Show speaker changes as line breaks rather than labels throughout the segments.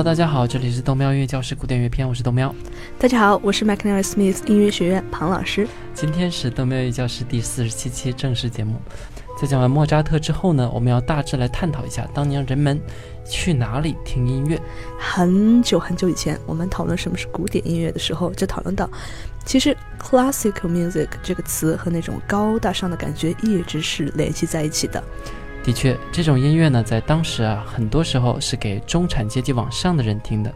Hello，大家好，这里是豆喵音乐教室古典乐篇，我是豆喵。
大家好，我是 McNair Smith 音乐学院庞老师。
今天是豆喵音乐教室第四十七期正式节目。在讲完莫扎特之后呢，我们要大致来探讨一下当年人们去哪里听音乐。
很久很久以前，我们讨论什么是古典音乐的时候，就讨论到，其实 classical music 这个词和那种高大上的感觉一直是联系在一起的。
的确，这种音乐呢，在当时啊，很多时候是给中产阶级往上的人听的，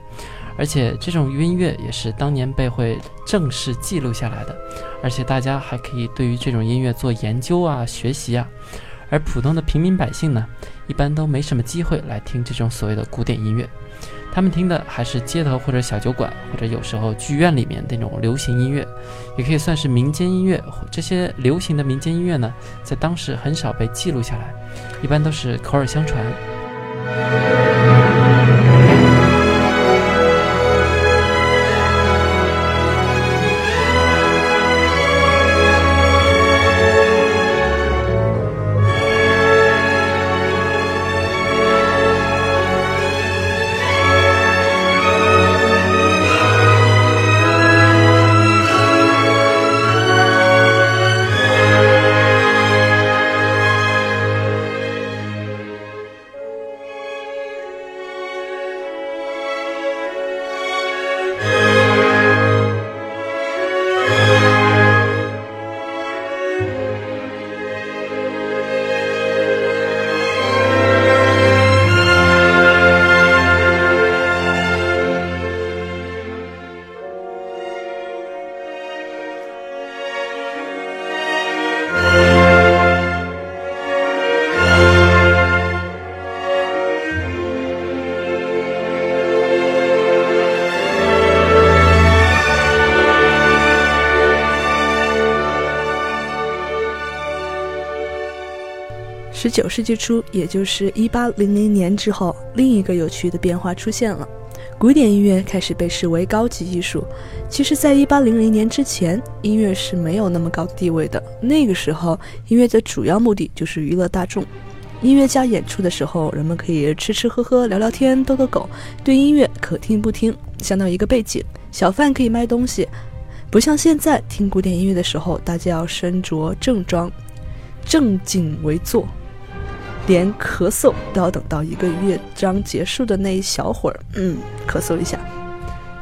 而且这种音乐也是当年被会正式记录下来的，而且大家还可以对于这种音乐做研究啊、学习啊。而普通的平民百姓呢，一般都没什么机会来听这种所谓的古典音乐，他们听的还是街头或者小酒馆，或者有时候剧院里面那种流行音乐，也可以算是民间音乐。这些流行的民间音乐呢，在当时很少被记录下来。一般都是口耳相传。
十九世纪初，也就是一八零零年之后，另一个有趣的变化出现了：古典音乐开始被视为高级艺术。其实，在一八零零年之前，音乐是没有那么高的地位的。那个时候，音乐的主要目的就是娱乐大众。音乐家演出的时候，人们可以吃吃喝喝、聊聊天、逗逗狗，对音乐可听不听，相当于一个背景。小贩可以卖东西，不像现在听古典音乐的时候，大家要身着正装，正襟危坐。连咳嗽都要等到一个乐章结束的那一小会儿，嗯，咳嗽一下。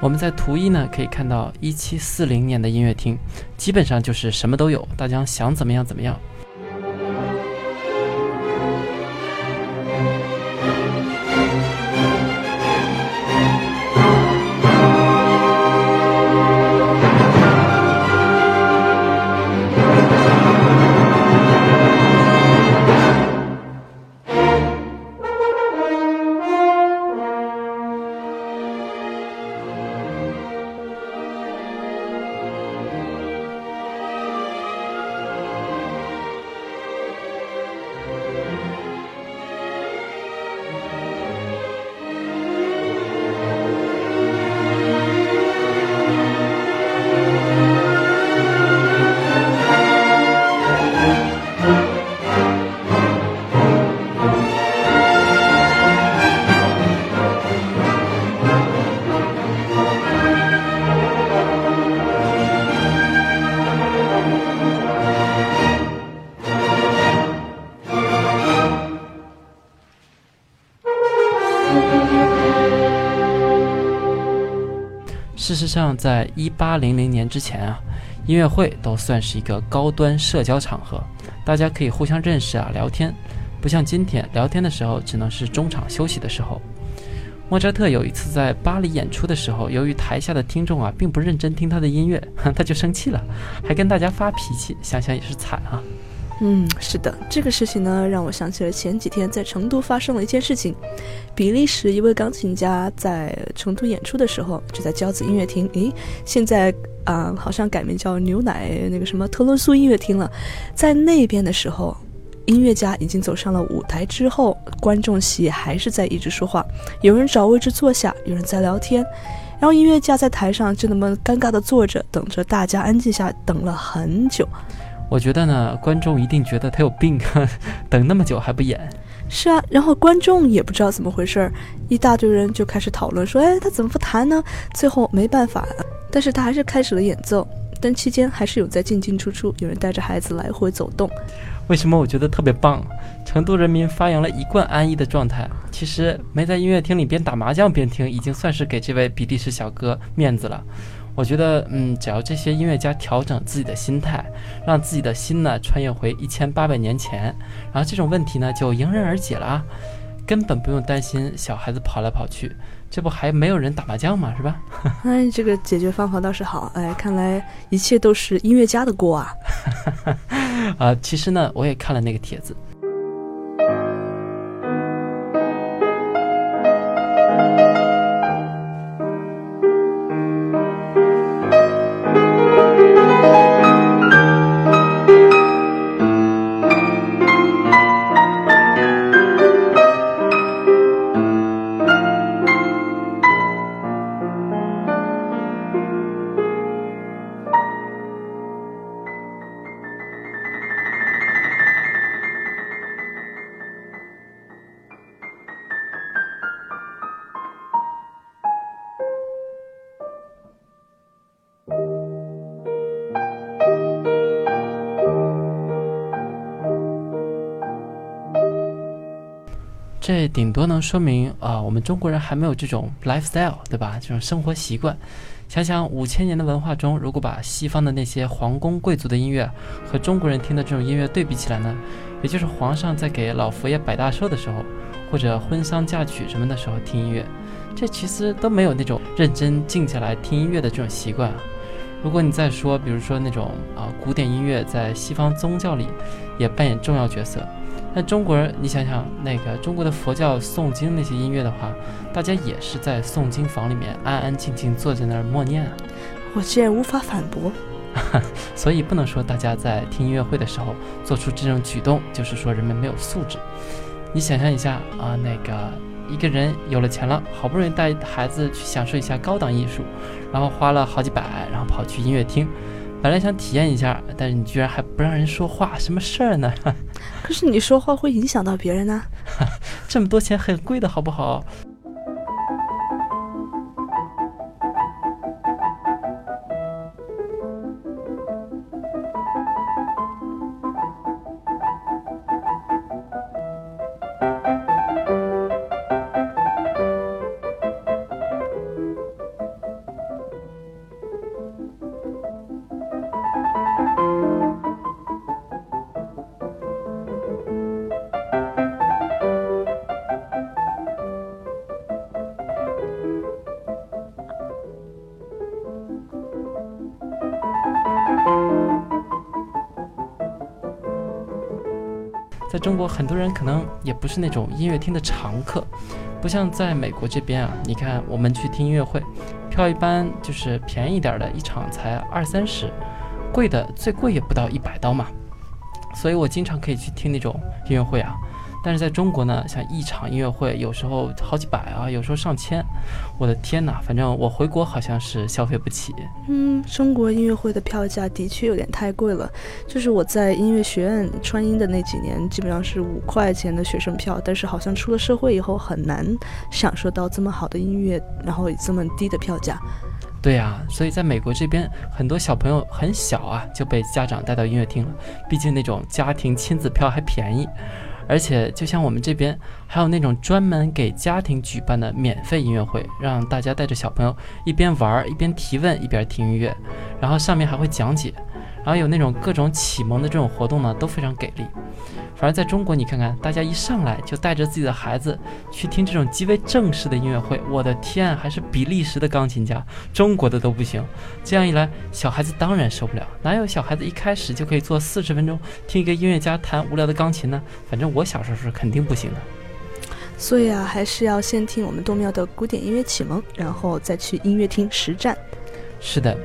我们在图一呢可以看到，一七四零年的音乐厅基本上就是什么都有，大家想怎么样怎么样。事实上，在一八零零年之前啊，音乐会都算是一个高端社交场合，大家可以互相认识啊，聊天，不像今天聊天的时候只能是中场休息的时候。莫扎特有一次在巴黎演出的时候，由于台下的听众啊并不认真听他的音乐，他就生气了，还跟大家发脾气，想想也是惨啊。
嗯，是的，这个事情呢，让我想起了前几天在成都发生了一件事情。比利时一位钢琴家在成都演出的时候，就在交子音乐厅。诶，现在啊，好像改名叫牛奶那个什么特仑苏音乐厅了。在那边的时候，音乐家已经走上了舞台之后，观众席还是在一直说话，有人找位置坐下，有人在聊天，然后音乐家在台上就那么尴尬的坐着，等着大家安静下，等了很久。
我觉得呢，观众一定觉得他有病，等那么久还不演。
是啊，然后观众也不知道怎么回事儿，一大堆人就开始讨论说，哎，他怎么不弹呢？最后没办法，但是他还是开始了演奏。但期间还是有在进进出出，有人带着孩子来回走动。
为什么我觉得特别棒？成都人民发扬了一贯安逸的状态。其实没在音乐厅里边打麻将边听，已经算是给这位比利时小哥面子了。我觉得，嗯，只要这些音乐家调整自己的心态，让自己的心呢穿越回一千八百年前，然后这种问题呢就迎刃而解了啊，根本不用担心小孩子跑来跑去。这不还没有人打麻将吗？是吧？
哎，这个解决方法倒是好。哎，看来一切都是音乐家的锅啊！
啊，其实呢，我也看了那个帖子。顶多能说明啊，我们中国人还没有这种 lifestyle，对吧？这种生活习惯。想想五千年的文化中，如果把西方的那些皇宫贵族的音乐和中国人听的这种音乐对比起来呢？也就是皇上在给老佛爷摆大寿的时候，或者婚丧嫁娶什么的时候听音乐，这其实都没有那种认真静下来听音乐的这种习惯啊。如果你再说，比如说那种啊古典音乐在西方宗教里也扮演重要角色。那中国人，你想想，那个中国的佛教诵经那些音乐的话，大家也是在诵经房里面安安静静坐在那儿默念啊。
我竟然无法反驳，
所以不能说大家在听音乐会的时候做出这种举动，就是说人们没有素质。你想象一下啊，那个一个人有了钱了，好不容易带孩子去享受一下高档艺术，然后花了好几百，然后跑去音乐厅。本来想体验一下，但是你居然还不让人说话，什么事儿呢？
可是你说话会影响到别人呢。
这么多钱很贵的好不好？中国，很多人可能也不是那种音乐厅的常客，不像在美国这边啊。你看，我们去听音乐会，票一般就是便宜点的，一场才二三十，贵的最贵也不到一百刀嘛。所以我经常可以去听那种音乐会啊。但是在中国呢，像一场音乐会，有时候好几百啊，有时候上千，我的天哪！反正我回国好像是消费不起。
嗯，中国音乐会的票价的确有点太贵了。就是我在音乐学院川音的那几年，基本上是五块钱的学生票，但是好像出了社会以后很难享受到这么好的音乐，然后以这么低的票价。
对呀，所以在美国这边，很多小朋友很小啊就被家长带到音乐厅了，毕竟那种家庭亲子票还便宜。而且，就像我们这边，还有那种专门给家庭举办的免费音乐会，让大家带着小朋友一边玩一边提问，一边听音乐，然后上面还会讲解。然后有那种各种启蒙的这种活动呢，都非常给力。反而在中国，你看看，大家一上来就带着自己的孩子去听这种极为正式的音乐会，我的天，还是比利时的钢琴家，中国的都不行。这样一来，小孩子当然受不了。哪有小孩子一开始就可以坐四十分钟听一个音乐家弹无聊的钢琴呢？反正我小时候是肯定不行的。
所以啊，还是要先听我们东庙的古典音乐启蒙，然后再去音乐厅实战。
是的。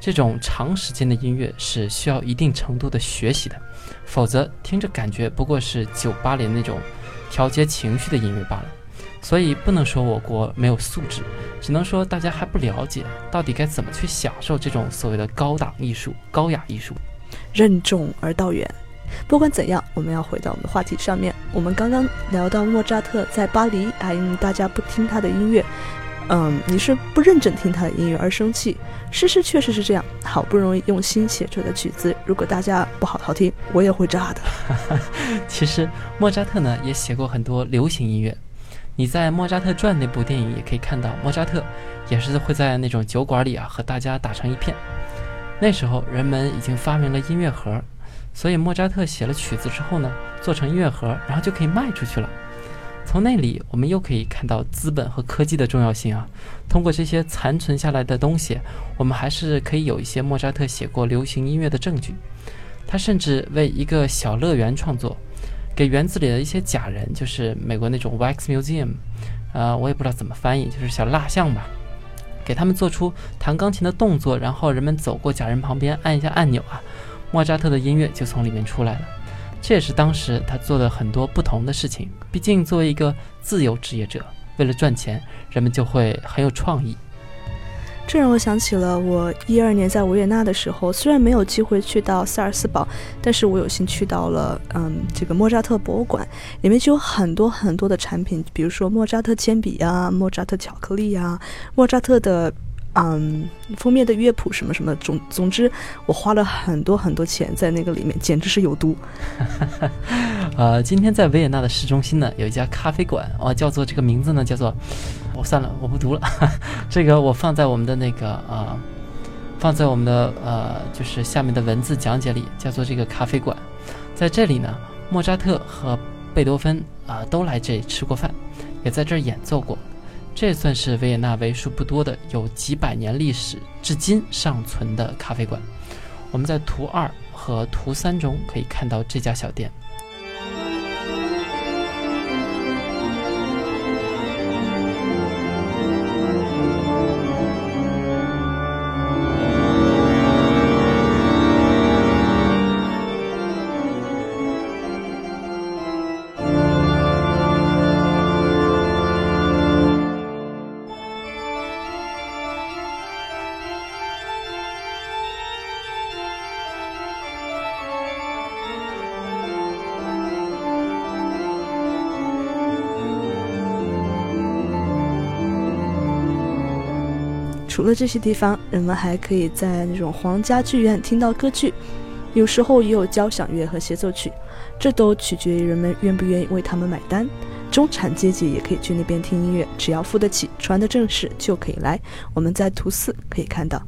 这种长时间的音乐是需要一定程度的学习的，否则听着感觉不过是酒吧里那种调节情绪的音乐罢了。所以不能说我国没有素质，只能说大家还不了解到底该怎么去享受这种所谓的高档艺术、高雅艺术。
任重而道远。不管怎样，我们要回到我们的话题上面。我们刚刚聊到莫扎特在巴黎，啊，因为大家不听他的音乐。嗯，你是不认真听他的音乐而生气，事实确实是这样。好不容易用心写出的曲子，如果大家不好好听，我也会炸的。
其实莫扎特呢也写过很多流行音乐，你在《莫扎特传》那部电影也可以看到，莫扎特也是会在那种酒馆里啊和大家打成一片。那时候人们已经发明了音乐盒，所以莫扎特写了曲子之后呢，做成音乐盒，然后就可以卖出去了。从那里，我们又可以看到资本和科技的重要性啊。通过这些残存下来的东西，我们还是可以有一些莫扎特写过流行音乐的证据。他甚至为一个小乐园创作，给园子里的一些假人，就是美国那种 wax museum，呃，我也不知道怎么翻译，就是小蜡像吧，给他们做出弹钢琴的动作，然后人们走过假人旁边按一下按钮啊，莫扎特的音乐就从里面出来了。这也是当时他做的很多不同的事情。毕竟作为一个自由职业者，为了赚钱，人们就会很有创意。
这让我想起了我一二年在维也纳的时候，虽然没有机会去到萨尔斯堡，但是我有幸去到了嗯这个莫扎特博物馆，里面就有很多很多的产品，比如说莫扎特铅笔啊，莫扎特巧克力啊，莫扎特的。嗯，封面的乐谱什么什么，总总之，我花了很多很多钱在那个里面，简直是有毒。
呃，今天在维也纳的市中心呢，有一家咖啡馆，哦，叫做这个名字呢，叫做，我算了，我不读了，这个我放在我们的那个呃，放在我们的呃，就是下面的文字讲解里，叫做这个咖啡馆，在这里呢，莫扎特和贝多芬啊都来这里吃过饭，也在这儿演奏过。这算是维也纳为数不多的有几百年历史、至今尚存的咖啡馆。我们在图二和图三中可以看到这家小店。
除了这些地方，人们还可以在那种皇家剧院听到歌剧，有时候也有交响乐和协奏曲，这都取决于人们愿不愿意为他们买单。中产阶级也可以去那边听音乐，只要付得起，穿得正式就可以来。我们在图四可以看到。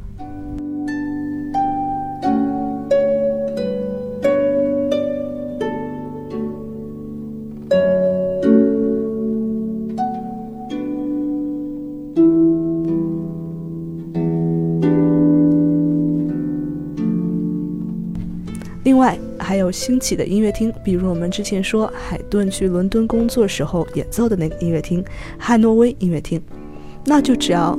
另外还有兴起的音乐厅，比如我们之前说海顿去伦敦工作时候演奏的那个音乐厅——汉诺威音乐厅，那就只要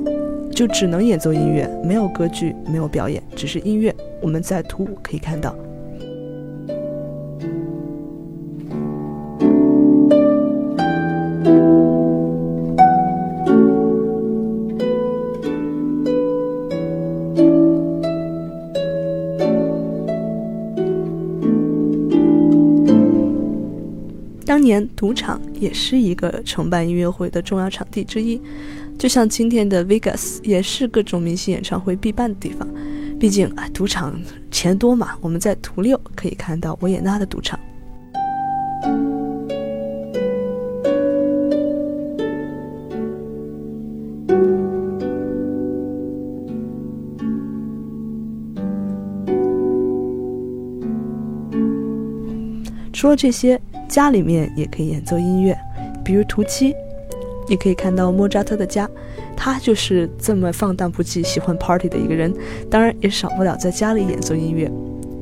就只能演奏音乐，没有歌剧，没有表演，只是音乐。我们在图五可以看到。当年赌场也是一个承办音乐会的重要场地之一，就像今天的 Vegas 也是各种明星演唱会必办的地方。毕竟啊，赌场钱多嘛。我们在图六可以看到维也纳的赌场。除了这些。家里面也可以演奏音乐，比如图七，你可以看到莫扎特的家，他就是这么放荡不羁、喜欢 party 的一个人，当然也少不了在家里演奏音乐。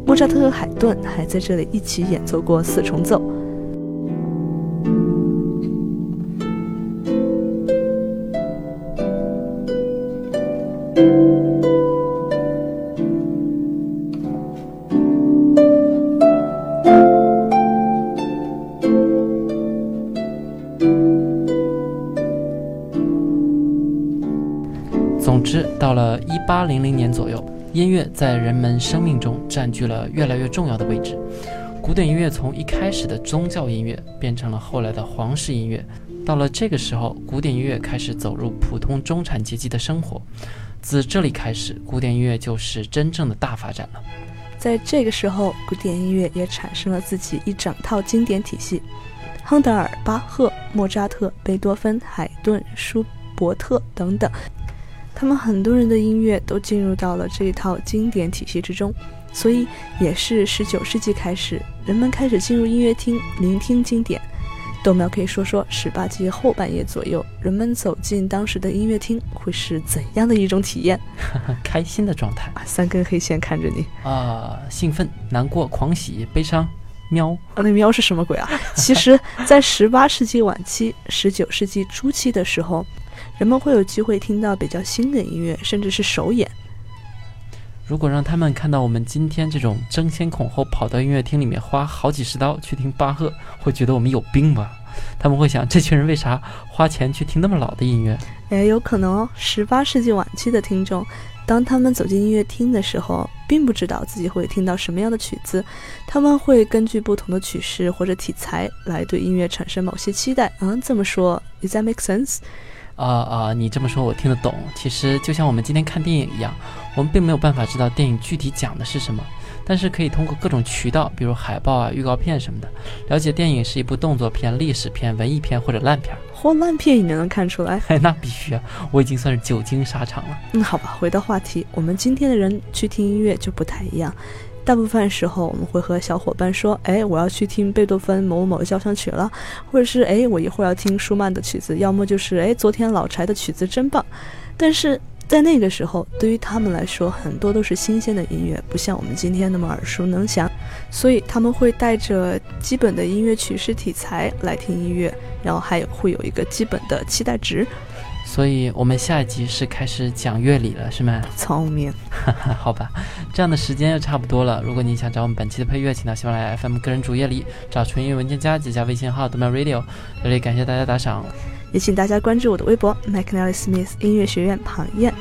莫扎特和海顿还在这里一起演奏过四重奏。
零零年左右，音乐在人们生命中占据了越来越重要的位置。古典音乐从一开始的宗教音乐变成了后来的皇室音乐。到了这个时候，古典音乐开始走入普通中产阶级的生活。自这里开始，古典音乐就是真正的大发展了。
在这个时候，古典音乐也产生了自己一整套经典体系。亨德尔、巴赫、莫扎特、贝多芬、海顿、舒伯特等等，他们很多人的音乐都进入到了这一套经典体系之中。所以，也是十九世纪开始，人们开始进入音乐厅聆听经典。豆苗可以说说，十八世纪后半叶左右，人们走进当时的音乐厅会是怎样的一种体验？
开心的状态
啊，三根黑线看着你
啊，兴奋、难过、狂喜、悲伤，喵
啊，那喵是什么鬼啊？其实，在十八世纪晚期、十九世纪初期的时候，人们会有机会听到比较新的音乐，甚至是首演。
如果让他们看到我们今天这种争先恐后跑到音乐厅里面花好几十刀去听巴赫，会觉得我们有病吧？他们会想，这群人为啥花钱去听那么老的音乐？
哎，有可能哦。十八世纪晚期的听众，当他们走进音乐厅的时候，并不知道自己会听到什么样的曲子，他们会根据不同的曲式或者题材来对音乐产生某些期待。嗯，这么说，Does that make sense？
啊啊，你这么说我听得懂。其实就像我们今天看电影一样，我们并没有办法知道电影具体讲的是什么，但是可以通过各种渠道，比如海报啊、预告片什么的，了解电影是一部动作片、历史片、文艺片或者烂片。
嚯，烂片你能看出来？
哎，那必须啊！我已经算是久经沙场了。
嗯，好吧，回到话题，我们今天的人去听音乐就不太一样。大部分时候，我们会和小伙伴说：“哎，我要去听贝多芬某某交响曲了，或者是哎，我一会儿要听舒曼的曲子，要么就是哎，昨天老柴的曲子真棒。”但是在那个时候，对于他们来说，很多都是新鲜的音乐，不像我们今天那么耳熟能详，所以他们会带着基本的音乐曲式题材来听音乐，然后还有会有一个基本的期待值。
所以，我们下一集是开始讲乐理了，是吗？
聪明，
好吧，这样的时间又差不多了。如果你想找我们本期的配乐，请到喜马拉雅 FM 个人主页里找纯音乐文件夹，加微信号 “domain radio”。这里感谢大家打赏，
也请大家关注我的微博 “McNally Smith 音乐学院庞燕”。